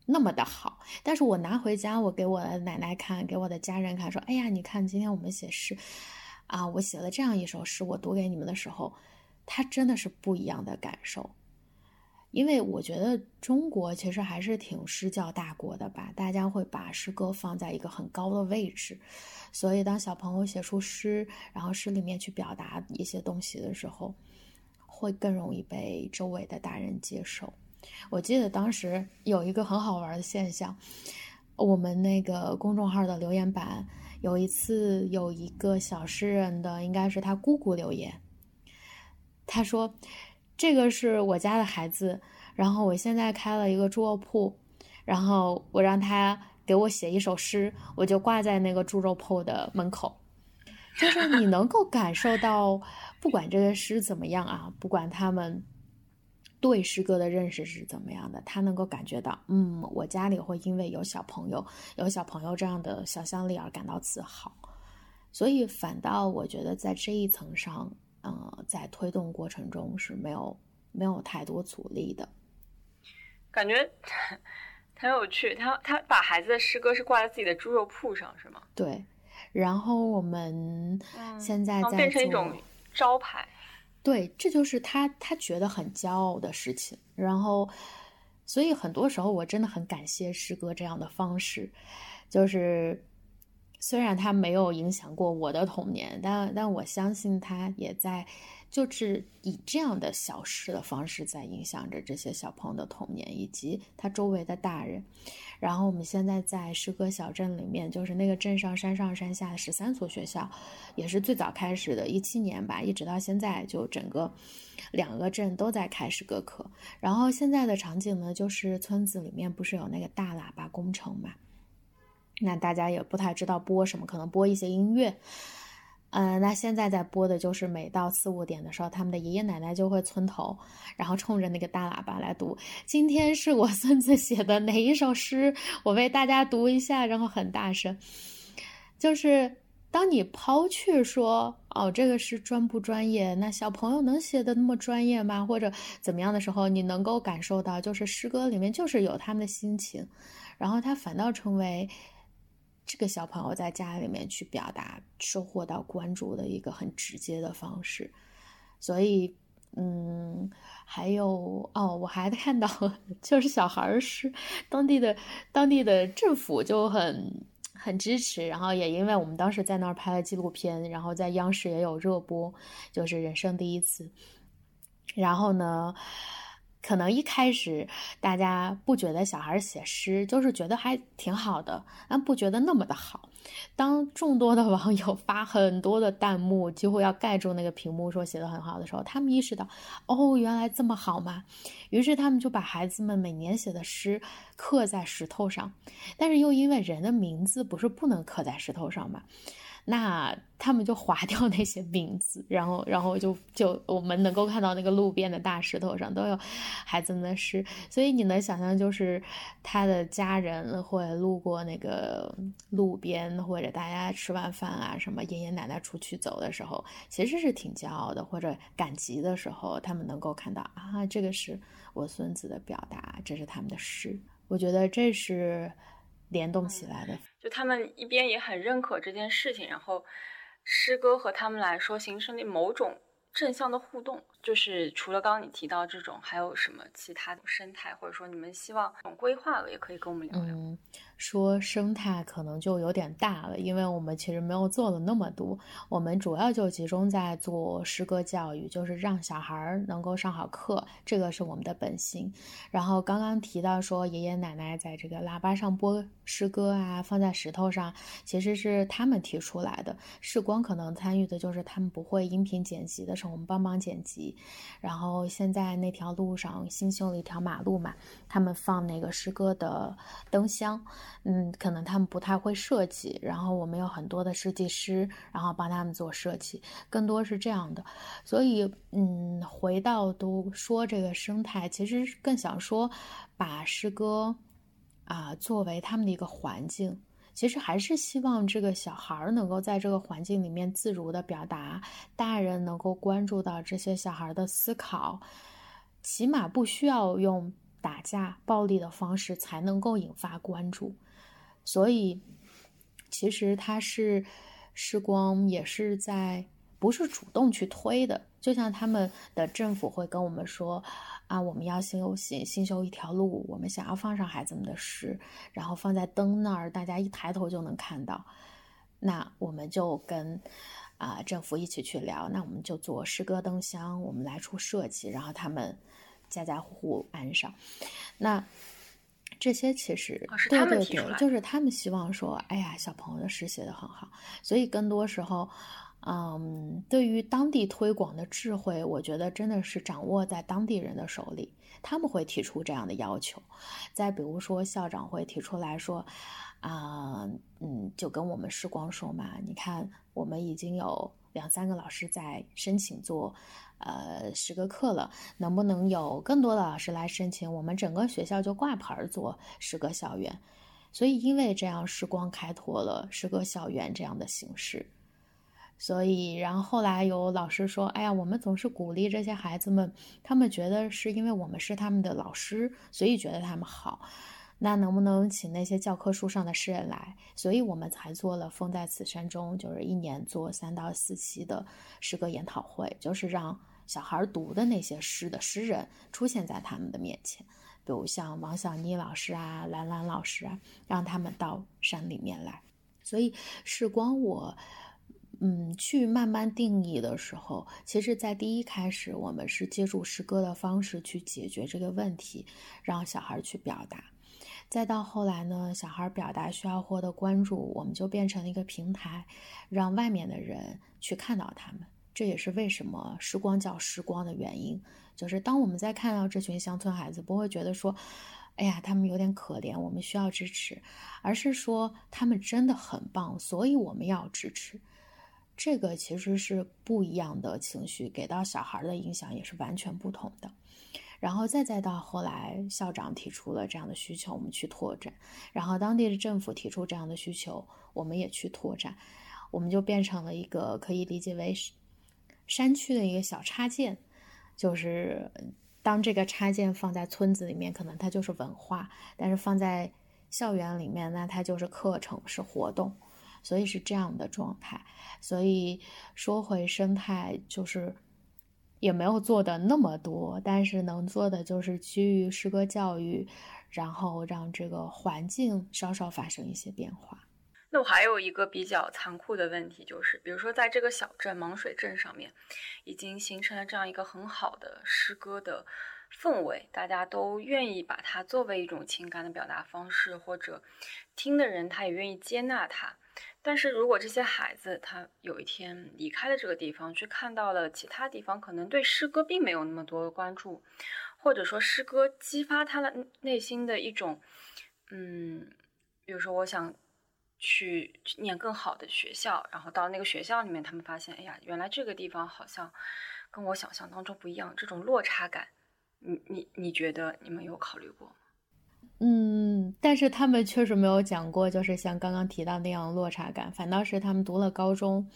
那么的好，但是我拿回家，我给我的奶奶看，给我的家人看，说，哎呀，你看今天我们写诗，啊，我写了这样一首诗，我读给你们的时候，他真的是不一样的感受，因为我觉得中国其实还是挺诗教大国的吧，大家会把诗歌放在一个很高的位置，所以当小朋友写出诗，然后诗里面去表达一些东西的时候。会更容易被周围的大人接受。我记得当时有一个很好玩的现象，我们那个公众号的留言板有一次有一个小诗人的，应该是他姑姑留言，他说：“这个是我家的孩子，然后我现在开了一个猪肉铺，然后我让他给我写一首诗，我就挂在那个猪肉铺的门口。”就是你能够感受到。不管这个诗怎么样啊，不管他们对诗歌的认识是怎么样的，他能够感觉到，嗯，我家里会因为有小朋友，有小朋友这样的想象力而感到自豪。所以反倒我觉得在这一层上，呃，在推动过程中是没有没有太多阻力的。感觉很有趣，他他把孩子的诗歌是挂在自己的猪肉铺上，是吗？对。然后我们现在在变成一种。招牌，对，这就是他他觉得很骄傲的事情。然后，所以很多时候我真的很感谢师哥这样的方式，就是虽然他没有影响过我的童年，但但我相信他也在，就是以这样的小事的方式在影响着这些小朋友的童年，以及他周围的大人。然后我们现在在诗歌小镇里面，就是那个镇上山上山下的十三所学校，也是最早开始的，一七年吧，一直到现在，就整个两个镇都在开诗歌课。然后现在的场景呢，就是村子里面不是有那个大喇叭工程嘛？那大家也不太知道播什么，可能播一些音乐。嗯，那现在在播的就是每到四五点的时候，他们的爷爷奶奶就会村头，然后冲着那个大喇叭来读。今天是我孙子写的哪一首诗，我为大家读一下，然后很大声。就是当你抛去说哦，这个是专不专业，那小朋友能写的那么专业吗？或者怎么样的时候，你能够感受到，就是诗歌里面就是有他们的心情，然后他反倒成为。这个小朋友在家里面去表达，收获到关注的一个很直接的方式，所以，嗯，还有哦，我还看到 就是小孩儿是当地的当地的政府就很很支持，然后也因为我们当时在那儿拍了纪录片，然后在央视也有热播，就是人生第一次，然后呢。可能一开始大家不觉得小孩写诗，就是觉得还挺好的，但不觉得那么的好。当众多的网友发很多的弹幕，几乎要盖住那个屏幕，说写的很好的时候，他们意识到，哦，原来这么好吗？于是他们就把孩子们每年写的诗刻在石头上，但是又因为人的名字不是不能刻在石头上吗？那他们就划掉那些名字，然后，然后就就我们能够看到那个路边的大石头上都有孩子们的诗，所以你能想象，就是他的家人会路过那个路边，或者大家吃完饭啊，什么爷爷奶奶出去走的时候，其实是挺骄傲的，或者赶集的时候，他们能够看到啊，这个是我孙子的表达，这是他们的诗，我觉得这是联动起来的。就他们一边也很认可这件事情，然后诗歌和他们来说形成了某种正向的互动。就是除了刚刚你提到这种，还有什么其他的生态，或者说你们希望这种规划的，也可以跟我们聊聊。说生态可能就有点大了，因为我们其实没有做了那么多，我们主要就集中在做诗歌教育，就是让小孩儿能够上好课，这个是我们的本心。然后刚刚提到说爷爷奶奶在这个喇叭上播诗歌啊，放在石头上，其实是他们提出来的。视光可能参与的就是他们不会音频剪辑的时候，我们帮忙剪辑。然后现在那条路上新修了一条马路嘛，他们放那个诗歌的灯箱。嗯，可能他们不太会设计，然后我们有很多的设计师，然后帮他们做设计，更多是这样的。所以，嗯，回到都说这个生态，其实更想说，把诗歌啊作为他们的一个环境，其实还是希望这个小孩能够在这个环境里面自如的表达，大人能够关注到这些小孩的思考，起码不需要用打架、暴力的方式才能够引发关注。所以，其实他是时光，也是在不是主动去推的。就像他们的政府会跟我们说啊，我们要新新新修一条路，我们想要放上孩子们的诗，然后放在灯那儿，大家一抬头就能看到。那我们就跟啊政府一起去聊，那我们就做诗歌灯箱，我们来出设计，然后他们家家户户安上。那。这些其实对对对，就是他们希望说，哎呀，小朋友的诗写的很好，所以更多时候，嗯，对于当地推广的智慧，我觉得真的是掌握在当地人的手里，他们会提出这样的要求。再比如说，校长会提出来说，啊，嗯，就跟我们时光说嘛，你看，我们已经有两三个老师在申请做。呃，十个课了，能不能有更多的老师来申请？我们整个学校就挂牌做诗歌校园。所以，因为这样，时光开拓了诗歌校园这样的形式。所以，然后后来有老师说：“哎呀，我们总是鼓励这些孩子们，他们觉得是因为我们是他们的老师，所以觉得他们好。那能不能请那些教科书上的诗人来？所以我们才做了《风在此山中》，就是一年做三到四期的诗歌研讨会，就是让。小孩读的那些诗的诗人出现在他们的面前，比如像王小妮老师啊、兰兰老师啊，让他们到山里面来。所以时光我。嗯，去慢慢定义的时候，其实，在第一开始，我们是借助诗歌的方式去解决这个问题，让小孩去表达。再到后来呢，小孩表达需要获得关注，我们就变成了一个平台，让外面的人去看到他们。这也是为什么时光叫时光的原因，就是当我们在看到这群乡村孩子，不会觉得说，哎呀，他们有点可怜，我们需要支持，而是说他们真的很棒，所以我们要支持。这个其实是不一样的情绪，给到小孩的影响也是完全不同的。然后再再到后来，校长提出了这样的需求，我们去拓展；然后当地的政府提出这样的需求，我们也去拓展。我们就变成了一个可以理解为山区的一个小插件，就是当这个插件放在村子里面，可能它就是文化；但是放在校园里面，那它就是课程，是活动。所以是这样的状态，所以说回生态，就是也没有做的那么多，但是能做的就是基于诗歌教育，然后让这个环境稍稍发生一些变化。那我还有一个比较残酷的问题，就是比如说在这个小镇芒水镇上面，已经形成了这样一个很好的诗歌的氛围，大家都愿意把它作为一种情感的表达方式，或者听的人他也愿意接纳它。但是如果这些孩子他有一天离开了这个地方，去看到了其他地方，可能对诗歌并没有那么多的关注，或者说诗歌激发他的内心的一种，嗯，比如说我想去念更好的学校，然后到那个学校里面，他们发现，哎呀，原来这个地方好像跟我想象当中不一样，这种落差感，你你你觉得你们有考虑过？嗯，但是他们确实没有讲过，就是像刚刚提到那样落差感，反倒是他们读了高中，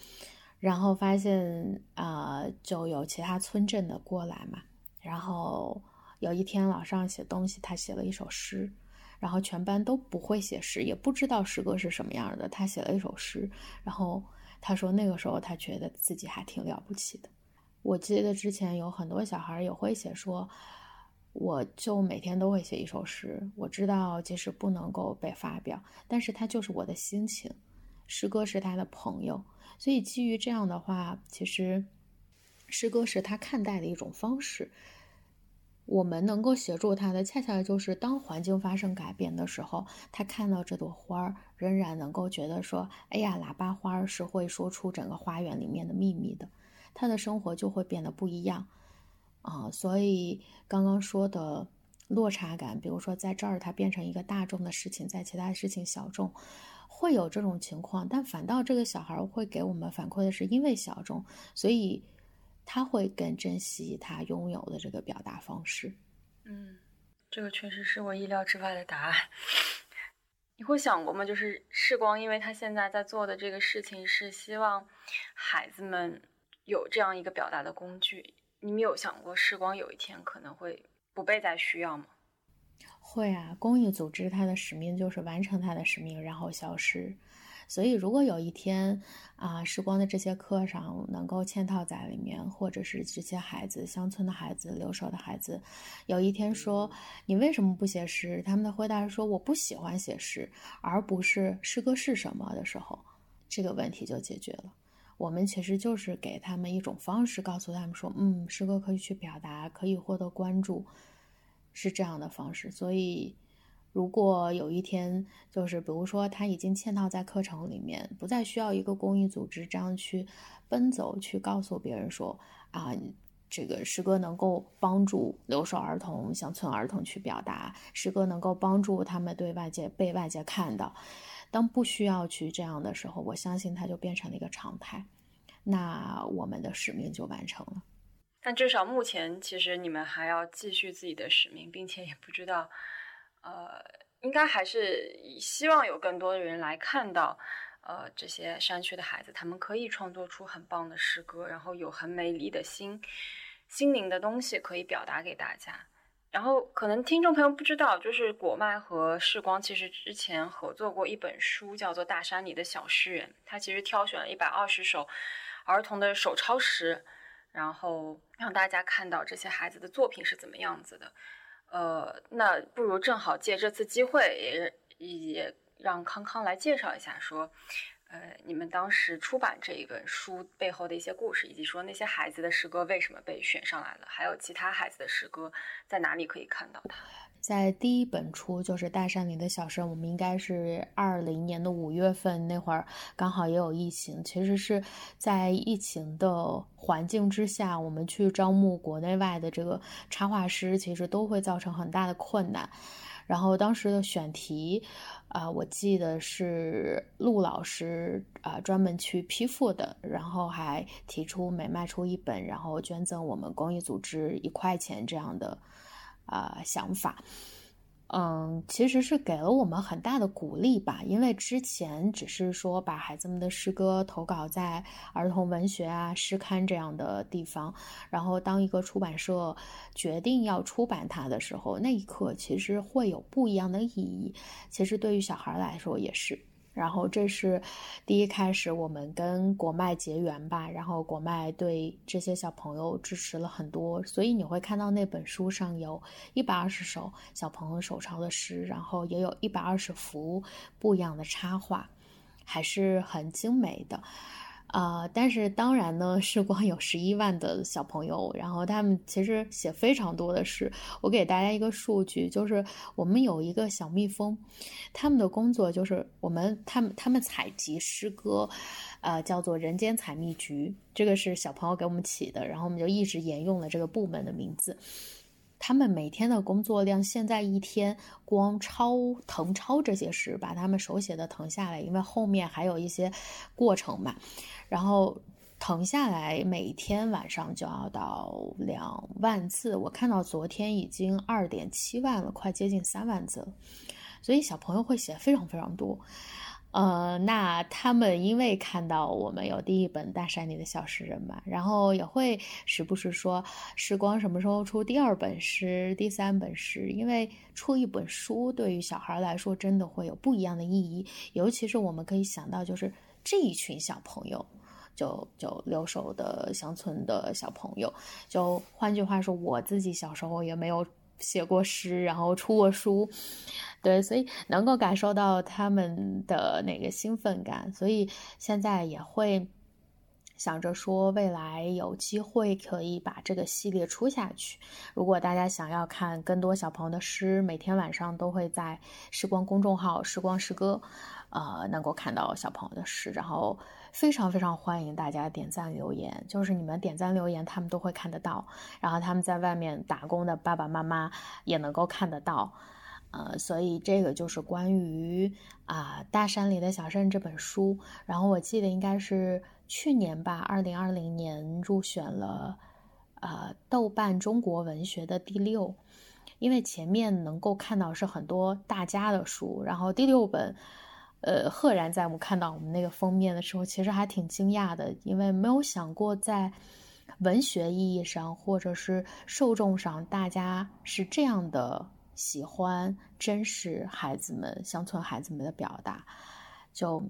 然后发现啊，就有其他村镇的过来嘛，然后有一天老师让写东西，他写了一首诗，然后全班都不会写诗，也不知道诗歌是什么样的，他写了一首诗，然后他说那个时候他觉得自己还挺了不起的。我记得之前有很多小孩也会写说。我就每天都会写一首诗，我知道即使不能够被发表，但是它就是我的心情，诗歌是他的朋友，所以基于这样的话，其实诗歌是他看待的一种方式。我们能够协助他的，恰恰就是当环境发生改变的时候，他看到这朵花儿，仍然能够觉得说：“哎呀，喇叭花是会说出整个花园里面的秘密的。”他的生活就会变得不一样。啊，所以刚刚说的落差感，比如说在这儿它变成一个大众的事情，在其他事情小众，会有这种情况。但反倒这个小孩会给我们反馈的是，因为小众，所以他会更珍惜他拥有的这个表达方式。嗯，这个确实是我意料之外的答案。你会想过吗？就是世光，因为他现在在做的这个事情是希望孩子们有这样一个表达的工具。你们有想过，时光有一天可能会不被再需要吗？会啊，公益组织它的使命就是完成它的使命，然后消失。所以，如果有一天啊，时光的这些课上能够嵌套在里面，或者是这些孩子、乡村的孩子、留守的孩子，有一天说你为什么不写诗？他们的回答是说我不喜欢写诗，而不是诗歌是什么的时候，这个问题就解决了。我们其实就是给他们一种方式，告诉他们说，嗯，诗歌可以去表达，可以获得关注，是这样的方式。所以，如果有一天，就是比如说他已经嵌套在课程里面，不再需要一个公益组织这样去奔走去告诉别人说，啊，这个诗歌能够帮助留守儿童、乡村儿童去表达，诗歌能够帮助他们对外界被外界看到。当不需要去这样的时候，我相信它就变成了一个常态，那我们的使命就完成了。但至少目前，其实你们还要继续自己的使命，并且也不知道，呃，应该还是希望有更多的人来看到，呃，这些山区的孩子，他们可以创作出很棒的诗歌，然后有很美丽的心心灵的东西可以表达给大家。然后可能听众朋友不知道，就是果麦和世光其实之前合作过一本书，叫做《大山里的小诗人》。他其实挑选了一百二十首儿童的手抄诗，然后让大家看到这些孩子的作品是怎么样子的。呃，那不如正好借这次机会，也也让康康来介绍一下，说，呃，你们当时出版这一本书背后的一些故事，以及说那些孩子的诗歌为什么被选上来了，还有其他孩子的诗歌在哪里可以看到它。在第一本出就是《大山里的小生》，我们应该是二零年的五月份那会儿，刚好也有疫情。其实是在疫情的环境之下，我们去招募国内外的这个插画师，其实都会造成很大的困难。然后当时的选题，啊，我记得是陆老师啊专门去批复的，然后还提出每卖出一本，然后捐赠我们公益组织一块钱这样的。啊，想法，嗯，其实是给了我们很大的鼓励吧。因为之前只是说把孩子们的诗歌投稿在儿童文学啊、诗刊这样的地方，然后当一个出版社决定要出版它的时候，那一刻其实会有不一样的意义。其实对于小孩来说也是。然后这是第一开始，我们跟国脉结缘吧。然后国脉对这些小朋友支持了很多，所以你会看到那本书上有一百二十首小朋友手抄的诗，然后也有一百二十幅不一样的插画，还是很精美的。啊，但是当然呢，是光有十一万的小朋友，然后他们其实写非常多的诗。我给大家一个数据，就是我们有一个小蜜蜂，他们的工作就是我们他们他们采集诗歌，呃，叫做人间采蜜局，这个是小朋友给我们起的，然后我们就一直沿用了这个部门的名字。他们每天的工作量，现在一天光抄誊抄这些诗，把他们手写的誊下来，因为后面还有一些过程嘛，然后誊下来，每天晚上就要到两万字。我看到昨天已经二点七万了，快接近三万字了，所以小朋友会写非常非常多。呃，那他们因为看到我们有第一本《大山里的小诗人》嘛，然后也会时不时说：“时光什么时候出第二本诗、第三本诗？”因为出一本书对于小孩来说真的会有不一样的意义，尤其是我们可以想到，就是这一群小朋友，就就留守的乡村的小朋友，就换句话说，我自己小时候也没有写过诗，然后出过书。对，所以能够感受到他们的那个兴奋感，所以现在也会想着说，未来有机会可以把这个系列出下去。如果大家想要看更多小朋友的诗，每天晚上都会在时光公众号“时光诗歌”呃，能够看到小朋友的诗。然后非常非常欢迎大家点赞留言，就是你们点赞留言，他们都会看得到。然后他们在外面打工的爸爸妈妈也能够看得到。呃，所以这个就是关于啊《大山里的小镇》这本书。然后我记得应该是去年吧，二零二零年入选了呃豆瓣中国文学的第六。因为前面能够看到是很多大家的书，然后第六本，呃，赫然在我们看到我们那个封面的时候，其实还挺惊讶的，因为没有想过在文学意义上或者是受众上，大家是这样的。喜欢真实孩子们、乡村孩子们的表达，就，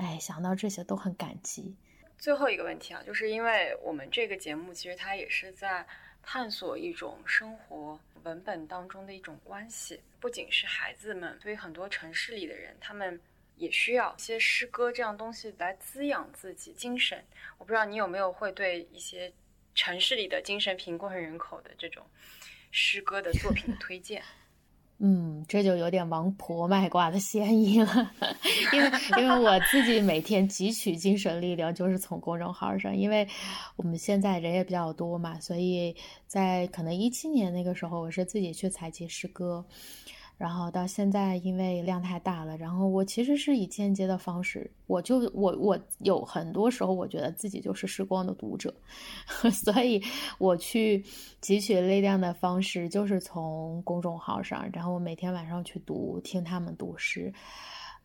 哎，想到这些都很感激。最后一个问题啊，就是因为我们这个节目其实它也是在探索一种生活文本当中的一种关系，不仅是孩子们，对于很多城市里的人，他们也需要一些诗歌这样东西来滋养自己精神。我不知道你有没有会对一些城市里的精神贫困人口的这种。诗歌的作品推荐，嗯，这就有点王婆卖瓜的嫌疑了，因为因为我自己每天汲取精神力量就是从公众号上，因为我们现在人也比较多嘛，所以在可能一七年那个时候，我是自己去采集诗歌。然后到现在，因为量太大了，然后我其实是以间接的方式，我就我我有很多时候，我觉得自己就是时光的读者，所以我去汲取力量的方式就是从公众号上，然后我每天晚上去读，听他们读诗。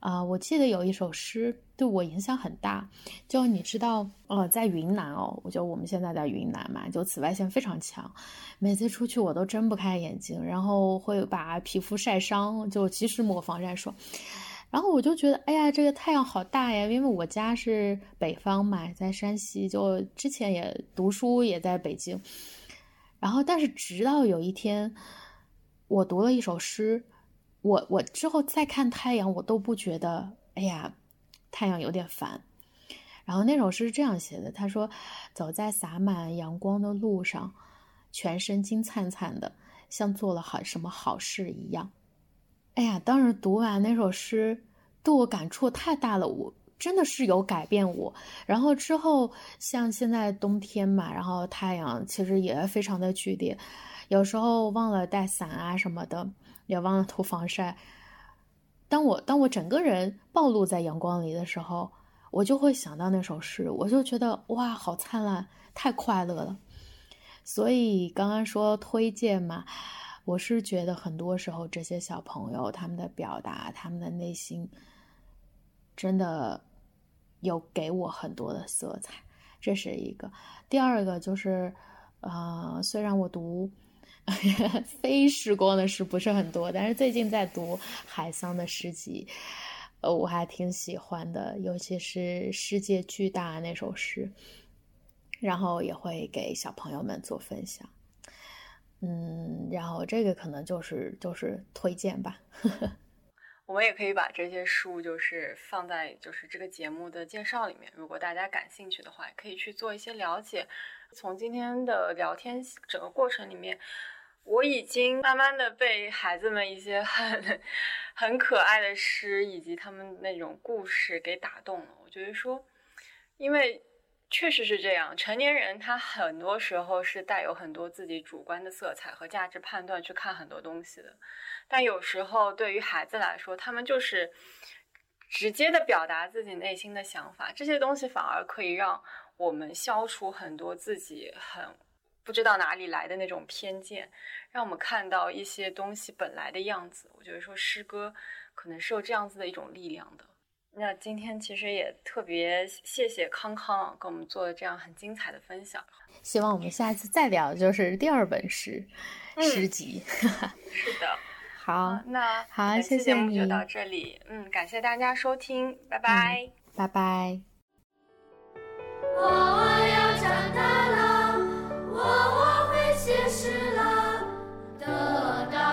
啊，我记得有一首诗对我影响很大，就你知道，呃，在云南哦，我就我们现在在云南嘛，就紫外线非常强，每次出去我都睁不开眼睛，然后会把皮肤晒伤，就及时抹防晒霜。然后我就觉得，哎呀，这个太阳好大呀，因为我家是北方嘛，在山西，就之前也读书也在北京。然后，但是直到有一天，我读了一首诗。我我之后再看太阳，我都不觉得，哎呀，太阳有点烦。然后那首诗是这样写的，他说：“走在洒满阳光的路上，全身金灿灿的，像做了好什么好事一样。”哎呀，当时读完那首诗，对我感触太大了，我真的是有改变我。然后之后，像现在冬天嘛，然后太阳其实也非常的剧烈，有时候忘了带伞啊什么的，也忘了涂防晒。当我当我整个人暴露在阳光里的时候。我就会想到那首诗，我就觉得哇，好灿烂，太快乐了。所以刚刚说推荐嘛，我是觉得很多时候这些小朋友他们的表达，他们的内心真的有给我很多的色彩，这是一个。第二个就是，呃，虽然我读 非时光的诗不是很多，但是最近在读海桑的诗集。呃，我还挺喜欢的，尤其是《世界巨大》那首诗，然后也会给小朋友们做分享。嗯，然后这个可能就是就是推荐吧。我们也可以把这些书就是放在就是这个节目的介绍里面，如果大家感兴趣的话，可以去做一些了解。从今天的聊天整个过程里面。我已经慢慢的被孩子们一些很很可爱的诗以及他们那种故事给打动了。我觉得说，因为确实是这样，成年人他很多时候是带有很多自己主观的色彩和价值判断去看很多东西的，但有时候对于孩子来说，他们就是直接的表达自己内心的想法，这些东西反而可以让我们消除很多自己很。不知道哪里来的那种偏见，让我们看到一些东西本来的样子。我觉得说诗歌可能是有这样子的一种力量的。那今天其实也特别谢谢康康给我们做了这样很精彩的分享。希望我们下次再聊，就是第二本诗诗集。是的，好，那好，谢谢你。就到这里，嗯，感谢大家收听，拜拜，拜拜。我要长大我会写诗了，得到。